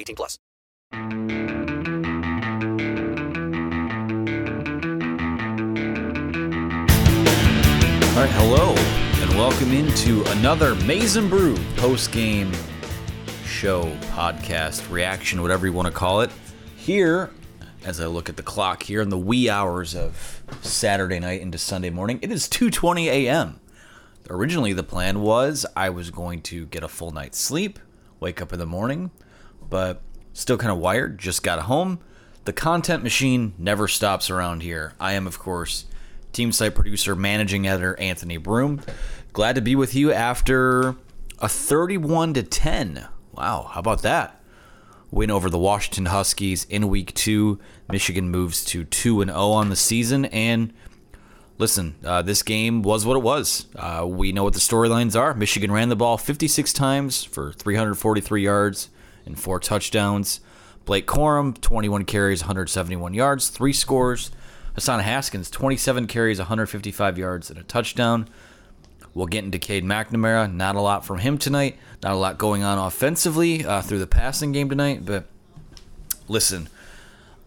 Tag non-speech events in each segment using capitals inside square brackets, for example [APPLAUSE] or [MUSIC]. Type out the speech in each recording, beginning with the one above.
18 plus. All right, hello, and welcome into another Maize and Brew post game show, podcast, reaction, whatever you want to call it. Here, as I look at the clock here in the wee hours of Saturday night into Sunday morning, it is 2:20 a.m. Originally, the plan was I was going to get a full night's sleep, wake up in the morning, but still kind of wired. Just got home. The content machine never stops around here. I am, of course, team site producer, managing editor Anthony Broome. Glad to be with you after a 31 to 10. Wow, how about that? Win over the Washington Huskies in week two. Michigan moves to 2 and 0 on the season. And listen, uh, this game was what it was. Uh, we know what the storylines are. Michigan ran the ball 56 times for 343 yards and four touchdowns. Blake Corum, 21 carries, 171 yards, three scores. Hassan Haskins, 27 carries, 155 yards, and a touchdown. We'll get into Cade McNamara. Not a lot from him tonight. Not a lot going on offensively uh, through the passing game tonight. But listen,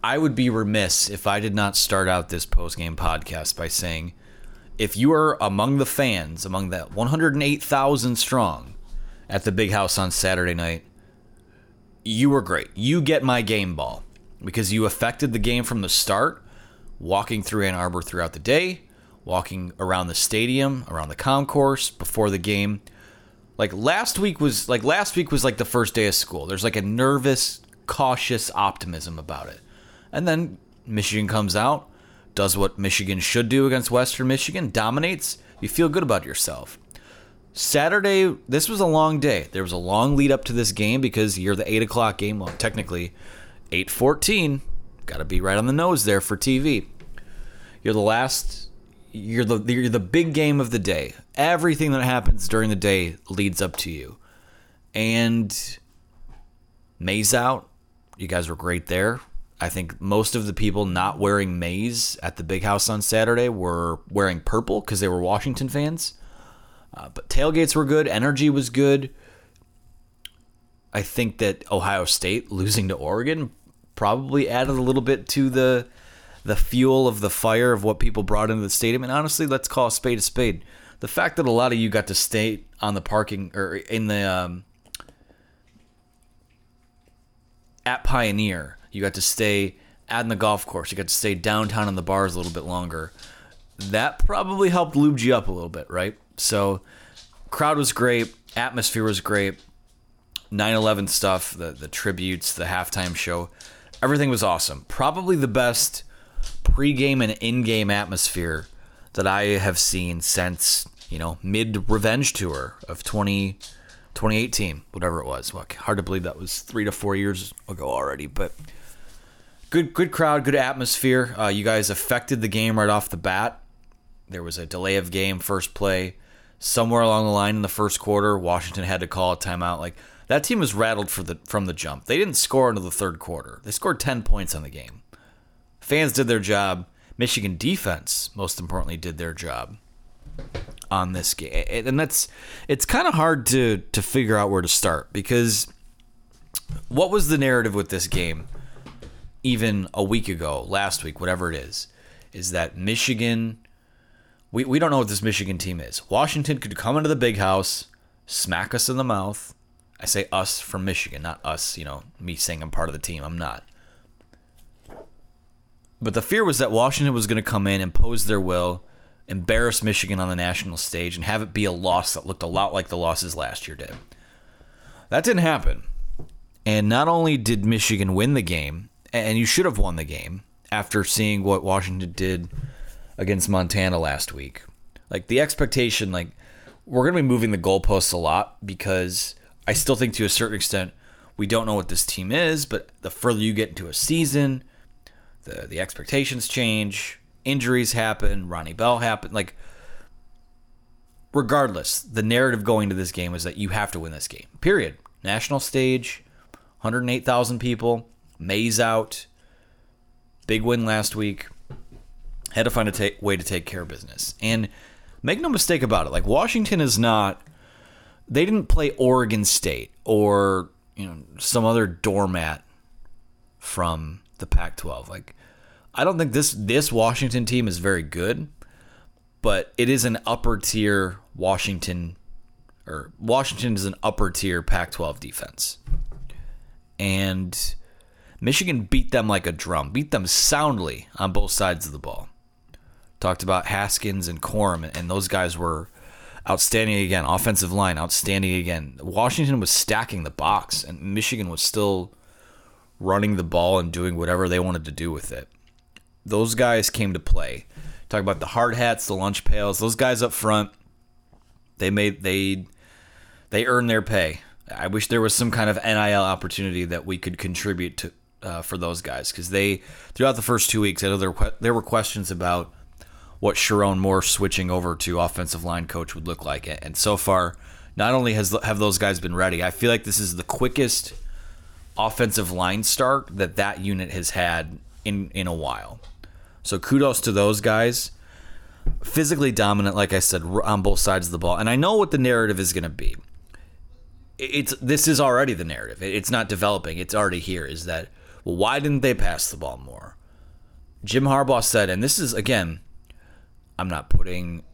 I would be remiss if I did not start out this post-game podcast by saying, if you are among the fans, among that 108,000 strong at the Big House on Saturday night, you were great. You get my game ball because you affected the game from the start, walking through Ann Arbor throughout the day, walking around the stadium, around the concourse before the game. Like last week was like last week was like the first day of school. There's like a nervous, cautious optimism about it. And then Michigan comes out, does what Michigan should do against Western Michigan, dominates. You feel good about yourself. Saturday, this was a long day. There was a long lead up to this game because you're the eight o'clock game. Well, technically, eight fourteen. Got to be right on the nose there for TV. You're the last. You're the you're the big game of the day. Everything that happens during the day leads up to you. And Maize out. You guys were great there. I think most of the people not wearing maize at the big house on Saturday were wearing purple because they were Washington fans. Uh, but tailgates were good. Energy was good. I think that Ohio State losing to Oregon probably added a little bit to the the fuel of the fire of what people brought into the stadium. And honestly, let's call a spade a spade. The fact that a lot of you got to stay on the parking or in the um, at Pioneer, you got to stay at the golf course. You got to stay downtown in the bars a little bit longer. That probably helped lube you up a little bit, right? So, crowd was great, atmosphere was great. 9/11 stuff, the the tributes, the halftime show, everything was awesome. Probably the best pregame and in-game atmosphere that I have seen since you know mid Revenge tour of 20, 2018, whatever it was. Well, hard to believe that was three to four years ago already, but good good crowd, good atmosphere. Uh, you guys affected the game right off the bat. There was a delay of game, first play. Somewhere along the line in the first quarter, Washington had to call a timeout. Like that team was rattled for the from the jump. They didn't score until the third quarter. They scored ten points on the game. Fans did their job. Michigan defense, most importantly, did their job on this game, and that's it's kind of hard to to figure out where to start because what was the narrative with this game? Even a week ago, last week, whatever it is, is that Michigan we, we don't know what this Michigan team is. Washington could come into the big house, smack us in the mouth. I say us from Michigan, not us, you know, me saying I'm part of the team. I'm not. But the fear was that Washington was going to come in, impose their will, embarrass Michigan on the national stage, and have it be a loss that looked a lot like the losses last year did. That didn't happen. And not only did Michigan win the game, and you should have won the game after seeing what Washington did against Montana last week. Like the expectation, like we're going to be moving the goalposts a lot because I still think to a certain extent we don't know what this team is. But the further you get into a season, the the expectations change, injuries happen, Ronnie Bell happened. Like regardless, the narrative going to this game is that you have to win this game. Period. National stage, 108,000 people, Maize out, big win last week had to find a ta- way to take care of business. And make no mistake about it, like Washington is not they didn't play Oregon State or, you know, some other doormat from the Pac-12. Like I don't think this this Washington team is very good, but it is an upper tier Washington or Washington is an upper tier Pac-12 defense. And Michigan beat them like a drum, beat them soundly on both sides of the ball. Talked about Haskins and Corum, and those guys were outstanding again. Offensive line, outstanding again. Washington was stacking the box, and Michigan was still running the ball and doing whatever they wanted to do with it. Those guys came to play. Talk about the hard hats, the lunch pails. Those guys up front, they made they they earned their pay. I wish there was some kind of NIL opportunity that we could contribute to uh, for those guys because they throughout the first two weeks, I know there there were questions about what Sherrone Moore switching over to offensive line coach would look like. And so far, not only has have those guys been ready, I feel like this is the quickest offensive line start that that unit has had in in a while. So kudos to those guys. Physically dominant, like I said, on both sides of the ball. And I know what the narrative is going to be. It's this is already the narrative. It's not developing. It's already here. Is that well? Why didn't they pass the ball more? Jim Harbaugh said, and this is again I'm not putting.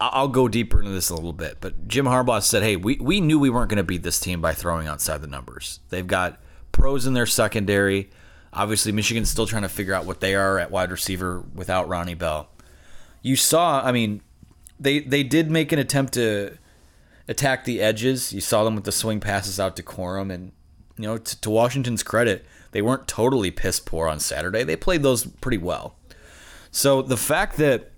I'll go deeper into this a little bit, but Jim Harbaugh said, "Hey, we, we knew we weren't going to beat this team by throwing outside the numbers. They've got pros in their secondary. Obviously, Michigan's still trying to figure out what they are at wide receiver without Ronnie Bell. You saw, I mean, they they did make an attempt to attack the edges. You saw them with the swing passes out to Corum, and you know, to, to Washington's credit, they weren't totally piss poor on Saturday. They played those pretty well. So the fact that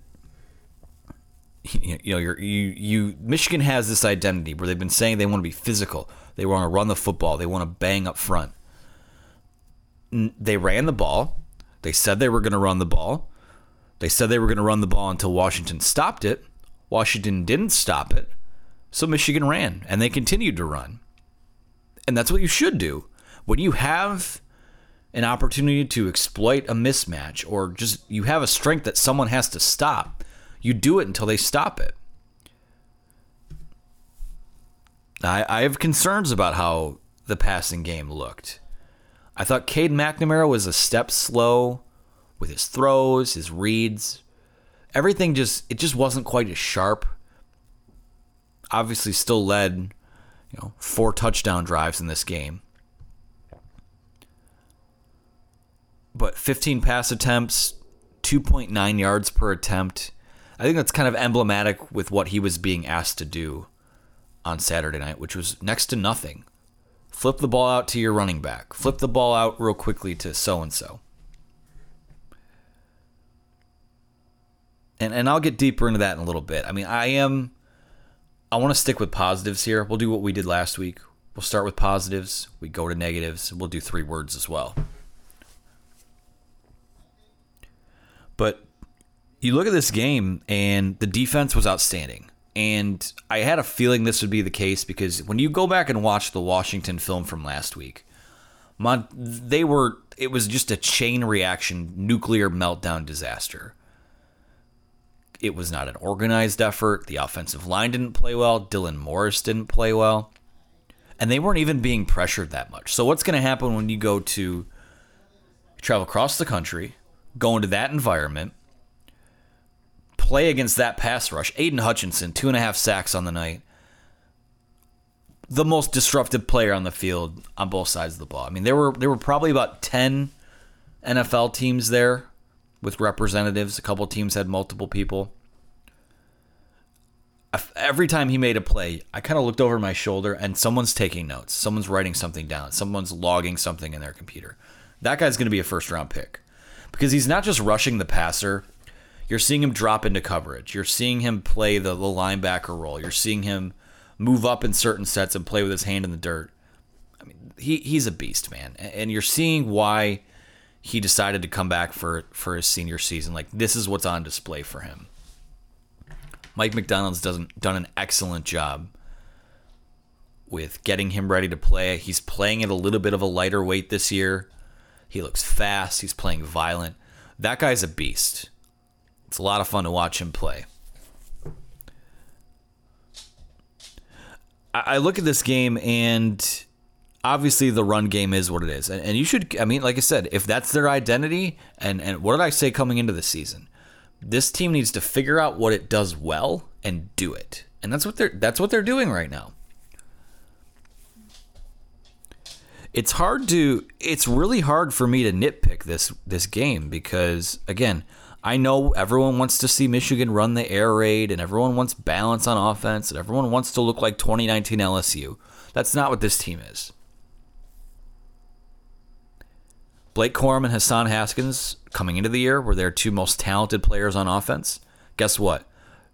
you know, you you Michigan has this identity where they've been saying they want to be physical, they want to run the football, they want to bang up front. They ran the ball. They said they were going to run the ball. They said they were going to run the ball until Washington stopped it. Washington didn't stop it. So Michigan ran and they continued to run. And that's what you should do. When you have an opportunity to exploit a mismatch or just you have a strength that someone has to stop, you do it until they stop it. I, I have concerns about how the passing game looked. I thought Cade McNamara was a step slow with his throws, his reads. Everything just it just wasn't quite as sharp. Obviously still led, you know, four touchdown drives in this game. But 15 pass attempts, 2.9 yards per attempt. I think that's kind of emblematic with what he was being asked to do on Saturday night, which was next to nothing. Flip the ball out to your running back. Flip the ball out real quickly to so and so. And and I'll get deeper into that in a little bit. I mean, I am I want to stick with positives here. We'll do what we did last week. We'll start with positives, we go to negatives, we'll do three words as well. But you look at this game and the defense was outstanding. And I had a feeling this would be the case because when you go back and watch the Washington film from last week, Mon- they were it was just a chain reaction nuclear meltdown disaster. It was not an organized effort. The offensive line didn't play well. Dylan Morris didn't play well. And they weren't even being pressured that much. So what's going to happen when you go to travel across the country, go into that environment, play against that pass rush. Aidan Hutchinson, two and a half sacks on the night. The most disruptive player on the field on both sides of the ball. I mean, there were there were probably about ten NFL teams there with representatives. A couple teams had multiple people. Every time he made a play, I kind of looked over my shoulder and someone's taking notes. Someone's writing something down. Someone's logging something in their computer. That guy's going to be a first round pick because he's not just rushing the passer. You're seeing him drop into coverage. You're seeing him play the, the linebacker role. You're seeing him move up in certain sets and play with his hand in the dirt. I mean, he, he's a beast, man. And you're seeing why he decided to come back for, for his senior season. Like, this is what's on display for him. Mike Macdonald's doesn't done an excellent job with getting him ready to play. He's playing at a little bit of a lighter weight this year. He looks fast. He's playing violent. That guy's a beast. It's a lot of fun to watch him play. I look at this game and obviously the run game is what it is. And you should, I mean, like I said, if that's their identity, and, and what did I say coming into the season? This team needs to figure out what it does well and do it. And that's what they're that's what they're doing right now. It's hard to it's really hard for me to nitpick this this game because again, I know everyone wants to see Michigan run the air raid and everyone wants balance on offense and everyone wants to look like 2019 LSU. That's not what this team is. Blake Corum and Hassan Haskins coming into the year were their two most talented players on offense. Guess what?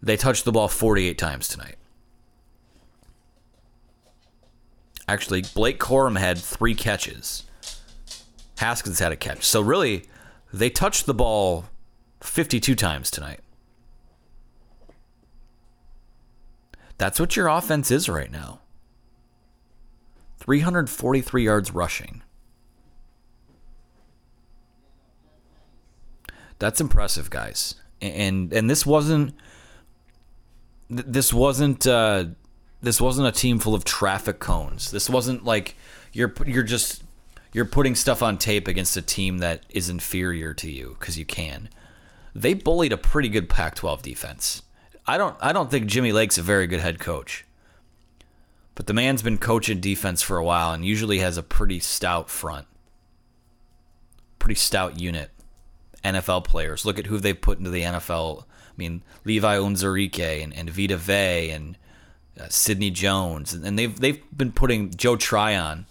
They touched the ball 48 times tonight. Actually, Blake Corum had three catches. Haskins had a catch. So really, they touched the ball 52 times tonight. That's what your offense is right now. 343 yards rushing. That's impressive, guys. And and this wasn't this wasn't uh, this wasn't a team full of traffic cones. This wasn't like you're you're just you're putting stuff on tape against a team that is inferior to you because you can. They bullied a pretty good Pac-12 defense. I don't I don't think Jimmy Lake's a very good head coach. But the man's been coaching defense for a while and usually has a pretty stout front. Pretty stout unit. NFL players. Look at who they've put into the NFL. I mean, Levi Onwuzurike and, and Vita Vea and uh, Sidney Jones. And, and they've, they've been putting Joe Tryon.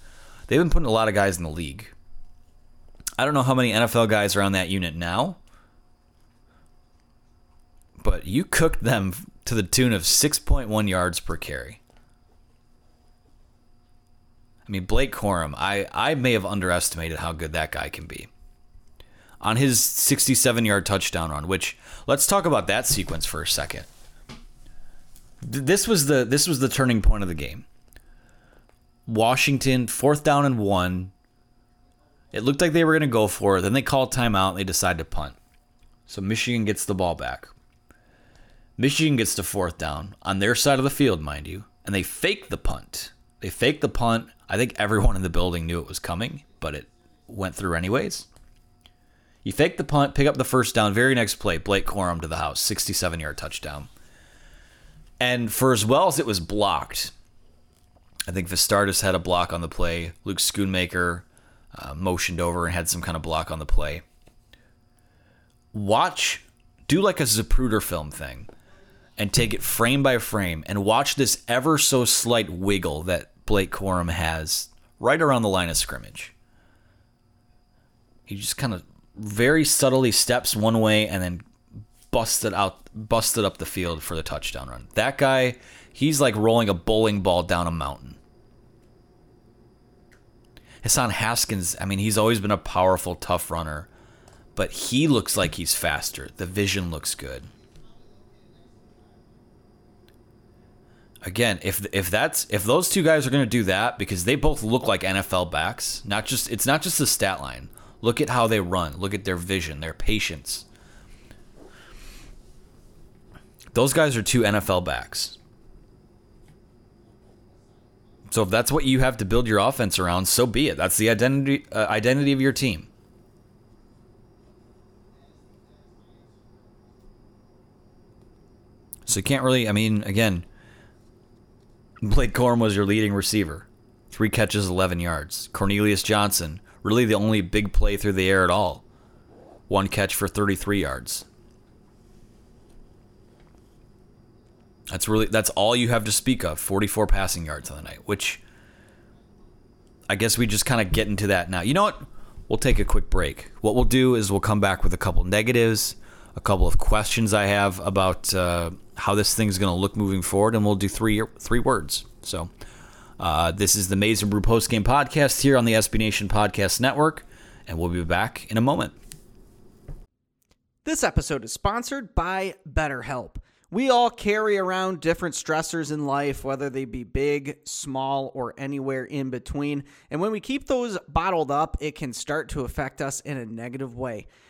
They've been putting a lot of guys in the league. I don't know how many NFL guys are on that unit now, but you cooked them to the tune of 6.1 yards per carry. I mean, Blake Corum, I, I may have underestimated how good that guy can be on his 67 yard touchdown run, which let's talk about that sequence for a second. This was the this was the turning point of the game. Washington fourth down and one. It looked like they were going to go for it. Then they called timeout and they decide to punt. So Michigan gets the ball back. Michigan gets to fourth down on their side of the field, mind you, and they fake the punt. They faked the punt. I think everyone in the building knew it was coming, but it went through anyways. You fake the punt, pick up the first down. Very next play, Blake Corum to the house, 67 yard touchdown. And for as well as it was blocked, I think Vastardis had a block on the play. Luke Schoonmaker uh, motioned over and had some kind of block on the play. Watch, do like a Zapruder film thing and take it frame by frame and watch this ever so slight wiggle that Blake Corum has right around the line of scrimmage. He just kind of very subtly steps one way and then busted out busted up the field for the touchdown run. That guy, he's like rolling a bowling ball down a mountain. Hassan Haskins, I mean, he's always been a powerful, tough runner, but he looks like he's faster. The vision looks good. Again, if if that's if those two guys are going to do that because they both look like NFL backs, not just it's not just the stat line. Look at how they run. Look at their vision, their patience. Those guys are two NFL backs. So if that's what you have to build your offense around, so be it. That's the identity uh, identity of your team. So you can't really. I mean, again, Blake Corum was your leading receiver, three catches, eleven yards. Cornelius Johnson, really the only big play through the air at all, one catch for thirty-three yards. That's really that's all you have to speak of. 44 passing yards on the night, which I guess we just kind of get into that now. You know what? We'll take a quick break. What we'll do is we'll come back with a couple negatives, a couple of questions I have about uh, how this thing's going to look moving forward, and we'll do three three words. So, uh, this is the Maize n Brew post game podcast here on the SB Nation Podcast Network, and we'll be back in a moment. This episode is sponsored by BetterHelp. We all carry around different stressors in life, whether they be big, small, or anywhere in between. And when we keep those bottled up, it can start to affect us in a negative way.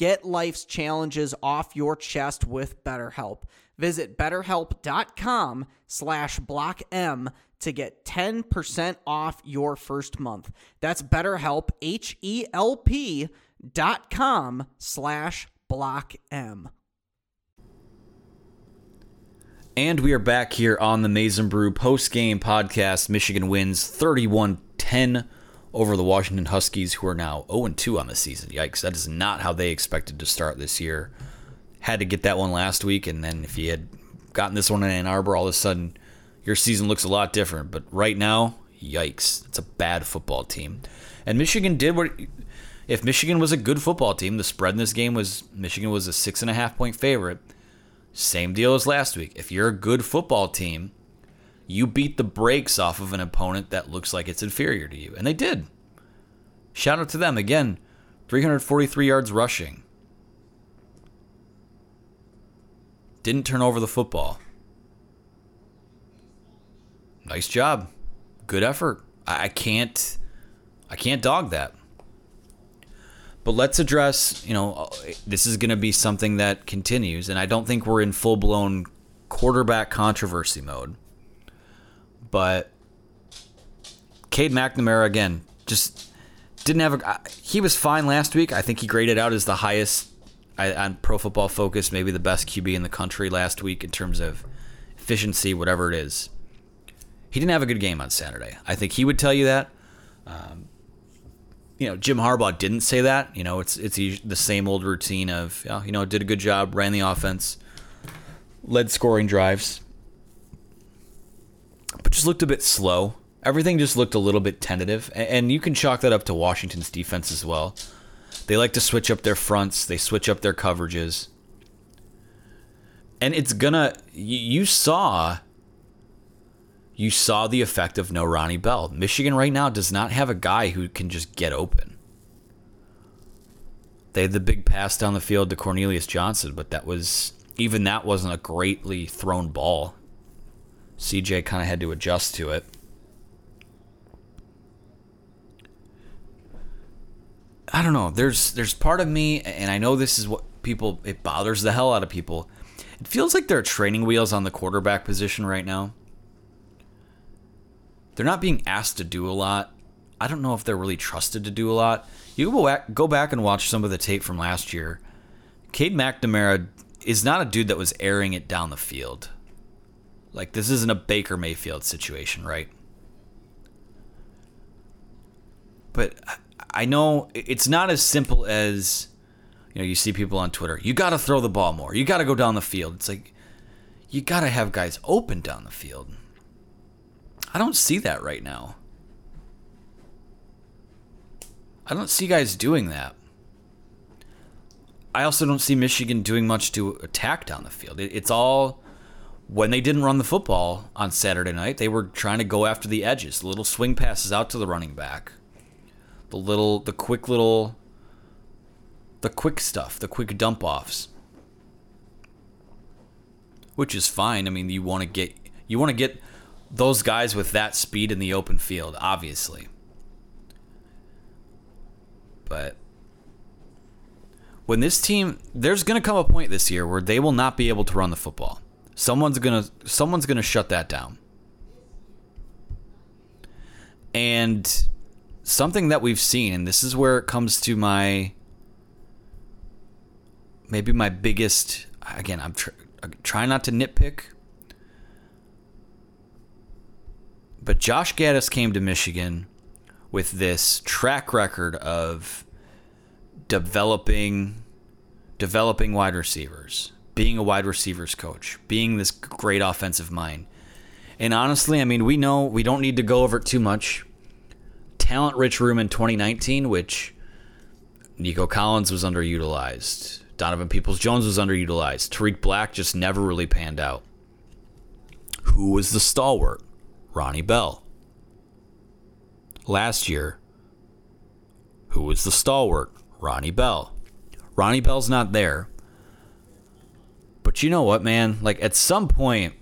Get life's challenges off your chest with BetterHelp. Visit betterhelp.com slash block M to get 10% off your first month. That's betterhelp, H-E-L-P dot com slash block M. And we are back here on the Maize n Brew post game podcast. Michigan wins 31 10 over the Washington Huskies, who are now 0 2 on the season. Yikes, that is not how they expected to start this year. Had to get that one last week, and then if you had gotten this one in Ann Arbor, all of a sudden your season looks a lot different. But right now, yikes, it's a bad football team. And Michigan did what. If Michigan was a good football team, the spread in this game was Michigan was a six and a half point favorite. Same deal as last week. If you're a good football team, you beat the brakes off of an opponent that looks like it's inferior to you. And they did. Shout out to them. Again, 343 yards rushing. Didn't turn over the football. Nice job. Good effort. I can't I can't dog that. But let's address, you know, uh, this is going to be something that continues, and I don't think we're in full blown quarterback controversy mode. But Cade McNamara, again, just didn't have a. He was fine last week. I think he graded out as the highest on Pro Football Focus, maybe the best QB in the country last week in terms of efficiency, whatever it is. He didn't have a good game on Saturday. I think he would tell you that. Um, you know, Jim Harbaugh didn't say that. You know, it's it's the same old routine of you know did a good job, ran the offense, led scoring drives, but just looked a bit slow. Everything just looked a little bit tentative, and you can chalk that up to Washington's defense as well. They like to switch up their fronts, they switch up their coverages, and it's gonna. You saw you saw the effect of no Ronnie Bell. Michigan right now does not have a guy who can just get open. They had the big pass down the field to Cornelius Johnson, but that was even that wasn't a greatly thrown ball. CJ kind of had to adjust to it. I don't know. There's there's part of me, and I know this is what people it bothers the hell out of people. It feels like there are training wheels on the quarterback position right now they're not being asked to do a lot I don't know if they're really trusted to do a lot. You go back, go back and watch some of the tape from last year. Cade McNamara is not a dude that was airing it down the field. Like this isn't a Baker Mayfield situation, right? But I know it's not as simple as you know, you see people on Twitter, you got to throw the ball more. You got to go down the field. It's like you got to have guys open down the field. I don't see that right now. I don't see guys doing that. I also don't see Michigan doing much to attack down the field. It's all when they didn't run the football on Saturday night, they were trying to go after the edges, the little swing passes out to the running back, the little, the quick little, the quick stuff, the quick dump offs, which is fine. I mean, you want to get you want to get those guys with that speed in the open field, obviously. But when this team, there's going to come a point this year where they will not be able to run the football. Someone's gonna someone's gonna shut that down. And something that we've seen, and this is where it comes to my maybe my biggest again, I'm tr- trying not to nitpick. But Josh Gattis came to Michigan with this track record of developing developing wide receivers, being a wide receivers coach, being this great offensive mind. And honestly, I mean, we know we don't need to go over it too much. Talent rich room in 2019, which Nico Collins was underutilized. Donovan Peoples Jones was underutilized. Tarik Black just never really panned out. Who was the stalwart? Ronnie Bell. Last year, who was the stalwart? Ronnie Bell. Ronnie Bell's not there. But you know what, man? Like at some point,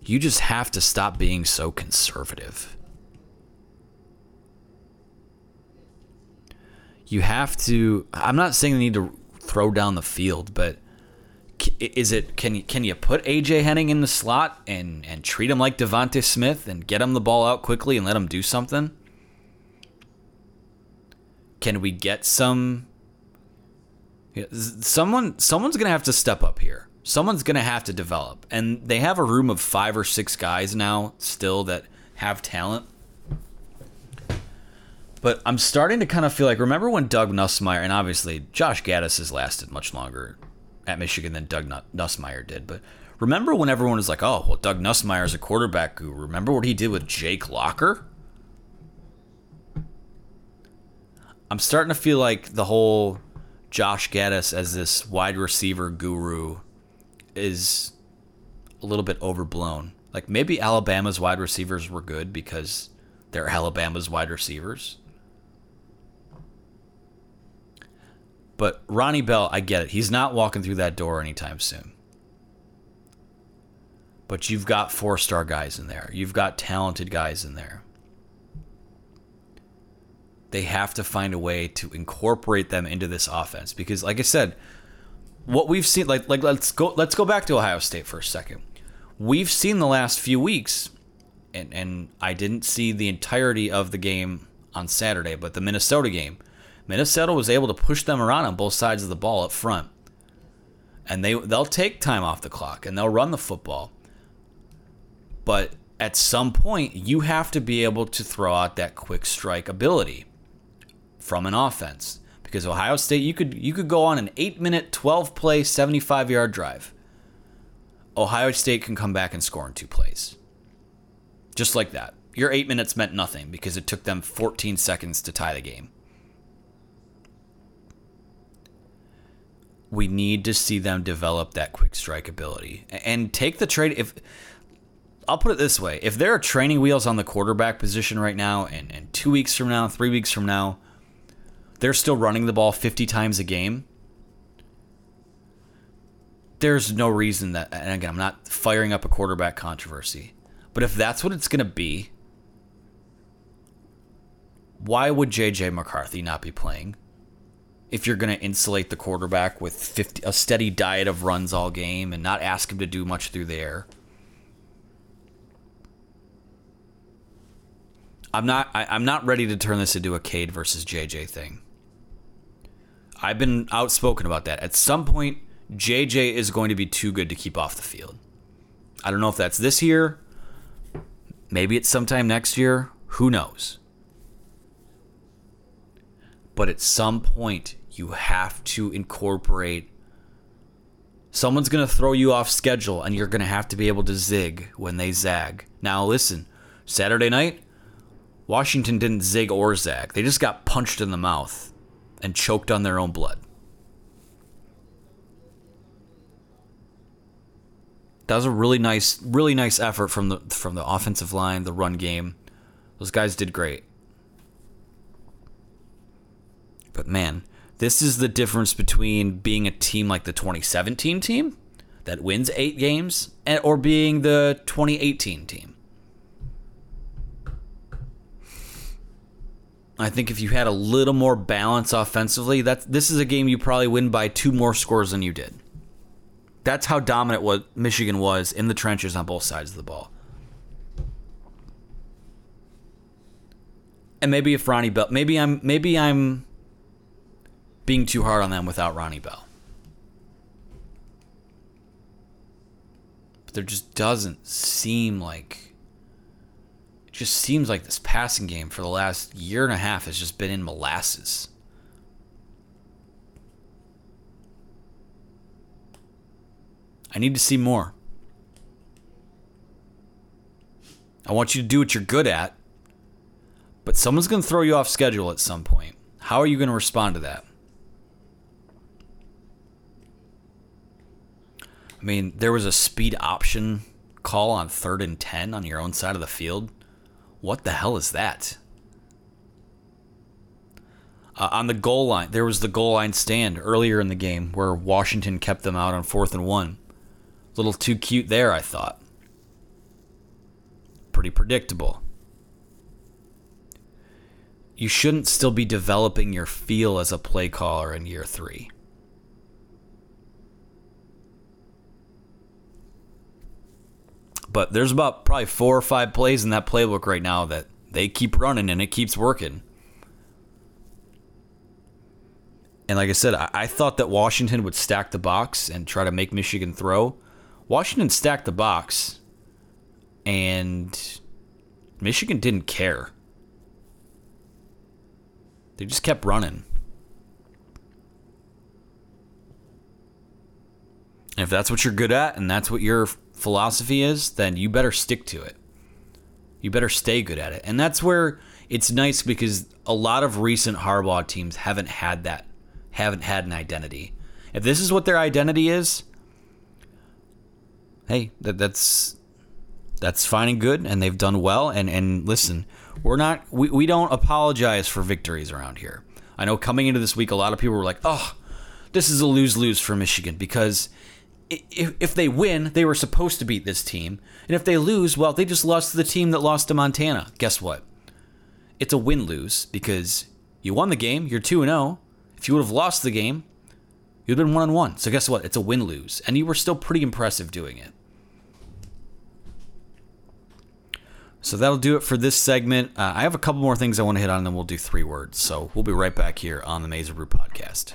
you just have to stop being so conservative. You have to. I'm not saying they need to throw down the field, but is it can you can you put AJ Henning in the slot and and treat him like DeVonta Smith and get him the ball out quickly and let him do something? Can we get some someone someone's to have to step up here. Someone's to have to develop. And they have a room of 5 or 6 guys now still that have talent. But I'm starting to kind of feel like remember when Doug Nussmeier and obviously Josh Gattis has lasted much longer at Michigan than Doug Nussmeier did, but remember when everyone was like, "Oh, well Doug Nussmeier is a quarterback guru." Remember what he did with Jake Locker? I'm starting to feel like the whole Josh Gattis as this wide receiver guru is a little bit overblown. Like maybe Alabama's wide receivers were good because they're Alabama's wide receivers. But Ronnie Bell, I get it. He's not walking through that door anytime soon. But you've got four star guys in there. You've got talented guys in there they have to find a way to incorporate them into this offense because like I said, what we've seen like like let's go let's go back to Ohio State for a second. We've seen the last few weeks and and I didn't see the entirety of the game on Saturday, but the Minnesota game, Minnesota was able to push them around on both sides of the ball up front. And they they'll take time off the clock and they'll run the football. But at some point, you have to be able to throw out that quick strike ability from an offense. Because Ohio State, you could you could go on an eight minute, twelve play, seventy five yard drive. Ohio State can come back and score in two plays. Just like that. Your eight minutes meant nothing because it took them 14 seconds to tie the game. We need to see them develop that quick strike ability and take the trade. If I'll put it this way: if there are training wheels on the quarterback position right now, and, and two weeks from now, three weeks from now, they're still running the ball 50 times a game, there's no reason that, and again, I'm not firing up a quarterback controversy, but if that's what it's going to be, why would JJ McCarthy not be playing? If you're going to insulate the quarterback with 50, a steady diet of runs all game and not ask him to do much through the air. I'm not. I, I'm not ready to turn this into a Cade versus JJ thing. I've been outspoken about that. At some point, JJ is going to be too good to keep off the field. I don't know if that's this year. Maybe it's sometime next year. Who knows? But at some point, you have to incorporate. Someone's going to throw you off schedule, and you're going to have to be able to zig when they zag. Now, listen, Saturday night, Washington didn't zig or zag. They just got punched in the mouth and choked on their own blood. That was a really nice, really nice effort from the from the offensive line, the run game. Those guys did great. But man, this is the difference between being a team like the 2017 team that wins eight games and, or being the 2018 team. I think if you had a little more balance offensively, that this is a game you probably win by two more scores than you did. That's how dominant what Michigan was in the trenches on both sides of the ball. And maybe if Ronnie Bell, maybe I'm maybe I'm being too hard on them without Ronnie Bell. But there just doesn't seem like just seems like this passing game for the last year and a half has just been in molasses. I need to see more. I want you to do what you're good at, but someone's going to throw you off schedule at some point. How are you going to respond to that? I mean, there was a speed option call on third and 10 on your own side of the field. What the hell is that? Uh, on the goal line, there was the goal line stand earlier in the game where Washington kept them out on fourth and one. A little too cute there, I thought. Pretty predictable. You shouldn't still be developing your feel as a play caller in year three. But there's about probably four or five plays in that playbook right now that they keep running and it keeps working. And like I said, I, I thought that Washington would stack the box and try to make Michigan throw. Washington stacked the box, and Michigan didn't care. They just kept running. And if that's what you're good at and that's what your philosophy is, then you better stick to it. You better stay good at it. And that's where it's nice because a lot of recent Harbaugh teams haven't had that, haven't had an identity. If this is what their identity is, hey, that, that's that's fine and good, and they've done well. And and listen, we're not we, we don't apologize for victories around here. I know coming into this week, a lot of people were like, "Oh, this is a lose lose for Michigan because if, if they win, they were supposed to beat this team, and if they lose, well, they just lost to the team that lost to Montana. Guess what? It's a win lose because you won the game. You're two and zero. If you would have lost the game, you'd have been one on one. So guess what? It's a win lose, and you were still pretty impressive doing it. So that'll do it for this segment. Uh, I have a couple more things I want to hit on, and then we'll do three words. So we'll be right back here on the Brew podcast.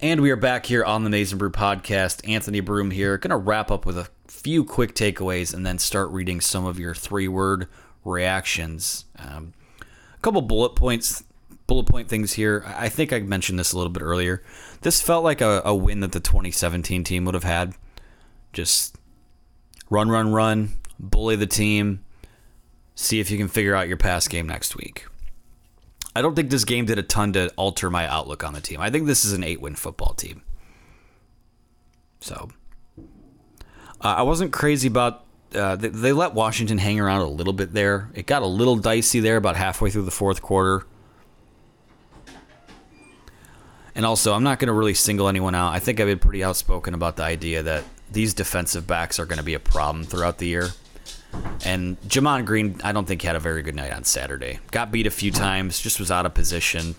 And we are back here on the Maize n Brew podcast. Anthony Broome here. Going to wrap up with a few quick takeaways and then start reading some of your three word reactions. Um, a couple bullet points, bullet point things here. I think I mentioned this a little bit earlier. This felt like a, a win that the 2017 team would have had. Just run, run, run, bully the team, see if you can figure out your pass game next week. I don't think this game did a ton to alter my outlook on the team. I think this is an eight win football team. So Uh, I wasn't crazy about. Uh, they, they let Washington hang around a little bit there. It got a little dicey there about halfway through the fourth quarter. And also, I'm not going to really single anyone out. I think I've been pretty outspoken about the idea that these defensive backs are going to be a problem throughout the year. And Gemon Green, I don't think had a very good night on Saturday. Got beat a few times, just was out of position.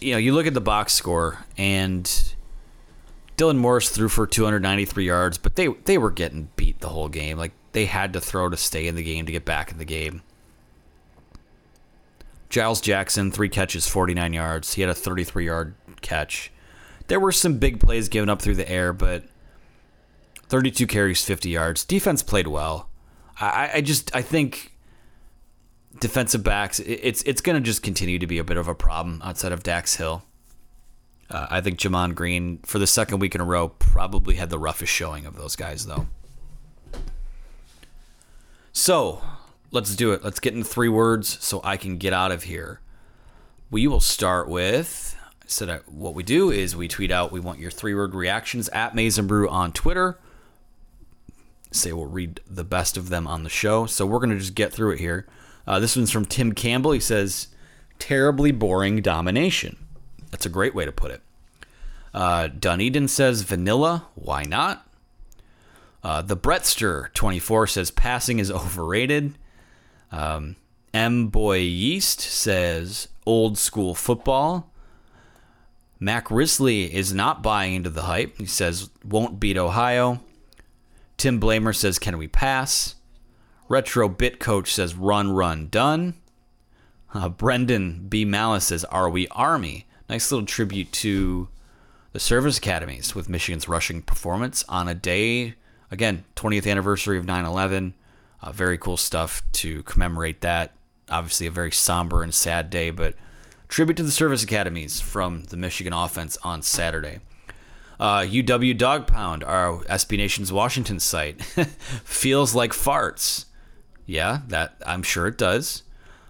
You know, you look at the box score, and Dylan Morris threw for 293 yards, but they they were getting beat the whole game. Like they had to throw to stay in the game to get back in the game. Giles Jackson, three catches, 49 yards. He had a 33 yard catch. There were some big plays given up through the air, but 32 carries, 50 yards. Defense played well. I, I just I think defensive backs it's it's going to just continue to be a bit of a problem outside of Dax Hill. Uh, I think Gemon Green for the second week in a row probably had the roughest showing of those guys though. So let's do it. Let's get in three words so I can get out of here. We will start with so that what we do is we tweet out we want your three word reactions at Maize n Brew on Twitter. Say we'll read the best of them on the show. So we're gonna just get through it here. Uh, this one's from Tim Campbell. He says, "Terribly boring domination." That's a great way to put it. Uh, Dunedin says vanilla. Why not? Uh, the Brettster 24 says passing is overrated. Um, M Boy Yeast says old school football. Mac Risley is not buying into the hype. He says won't beat Ohio. Tim Blamer says can we pass? Retro Bit Coach says run, run, done. Uh, Brendan B. Malice says are we Army? Nice little tribute to the service academies with Michigan's rushing performance on a day, again, 20th anniversary of 9 11. Uh, very cool stuff to commemorate that. Obviously, a very somber and sad day, but tribute to the service academies from the Michigan offense on Saturday. Uh, UW Dog Pound, our SB Nation's Washington site, [LAUGHS] feels like farts. Yeah, that I'm sure it does.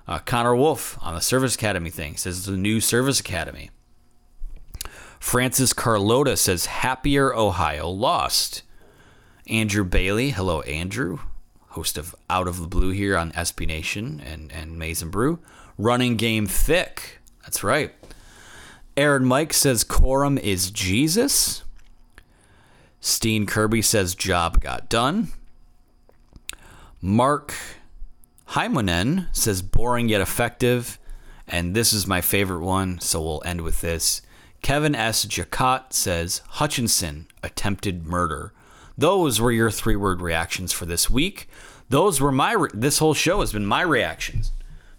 Uh, Connor Wolf on the Service Academy thing says it's a new Service Academy. Francis Carlota says happier Ohio lost. Andrew Bailey, hello Andrew, host of Out of the Blue here on SB Nation and and Maize n Brew. Running game thick. That's right. Aaron Mike says Corum is Jesus. Steen Kirby says job got done. Mark Heimonen says boring yet effective. And this is my favorite one, so we'll end with this. Kevin S. Jacot says Hutchinson attempted murder. Those were your three word reactions for this week. Those were my, re- this whole show has been my reactions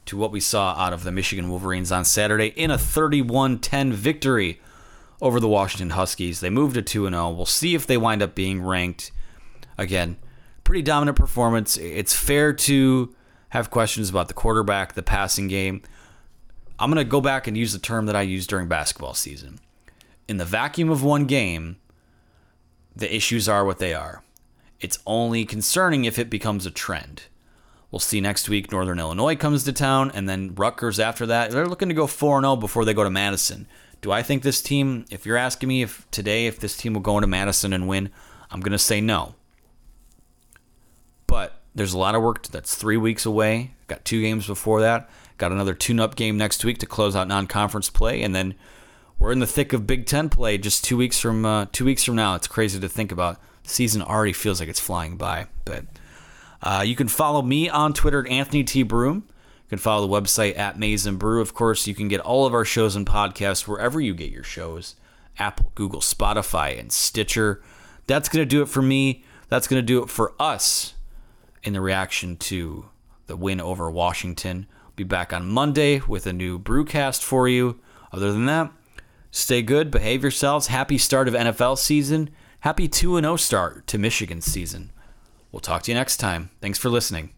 to what we saw out of the Michigan Wolverines on Saturday in a 31 10 victory over the Washington Huskies. They moved to 2 0. We'll see if they wind up being ranked. Again, pretty dominant performance. It's fair to have questions about the quarterback, the passing game. I'm going to go back and use the term that I used during basketball season. In the vacuum of one game, the issues are what they are. It's only concerning if it becomes a trend. We'll see next week. Northern Illinois comes to town, and then Rutgers after that. They're looking to go 4 0 before they go to Madison. Do I think this team, if you're asking me if today, if this team will go into Madison and win, I'm going to say no. But there's a lot of work that's three weeks away. Got two games before that. Got another tune up game next week to close out non conference play. And then we're in the thick of Big Ten play just two weeks from uh, two weeks from now. It's crazy to think about. Season already feels like it's flying by. But uh, you can follow me on Twitter at Anthony T. Broome. You can follow the website at Maize n Brew. Of course, you can get all of our shows and podcasts wherever you get your shows Apple, Google, Spotify, and Stitcher. That's going to do it for me. That's going to do it for us in the reaction to the win over Washington. Be back on Monday with a new brewcast for you. Other than that, stay good, behave yourselves. Happy start of NFL season. Happy 2 0 start to Michigan season. We'll talk to you next time. Thanks for listening.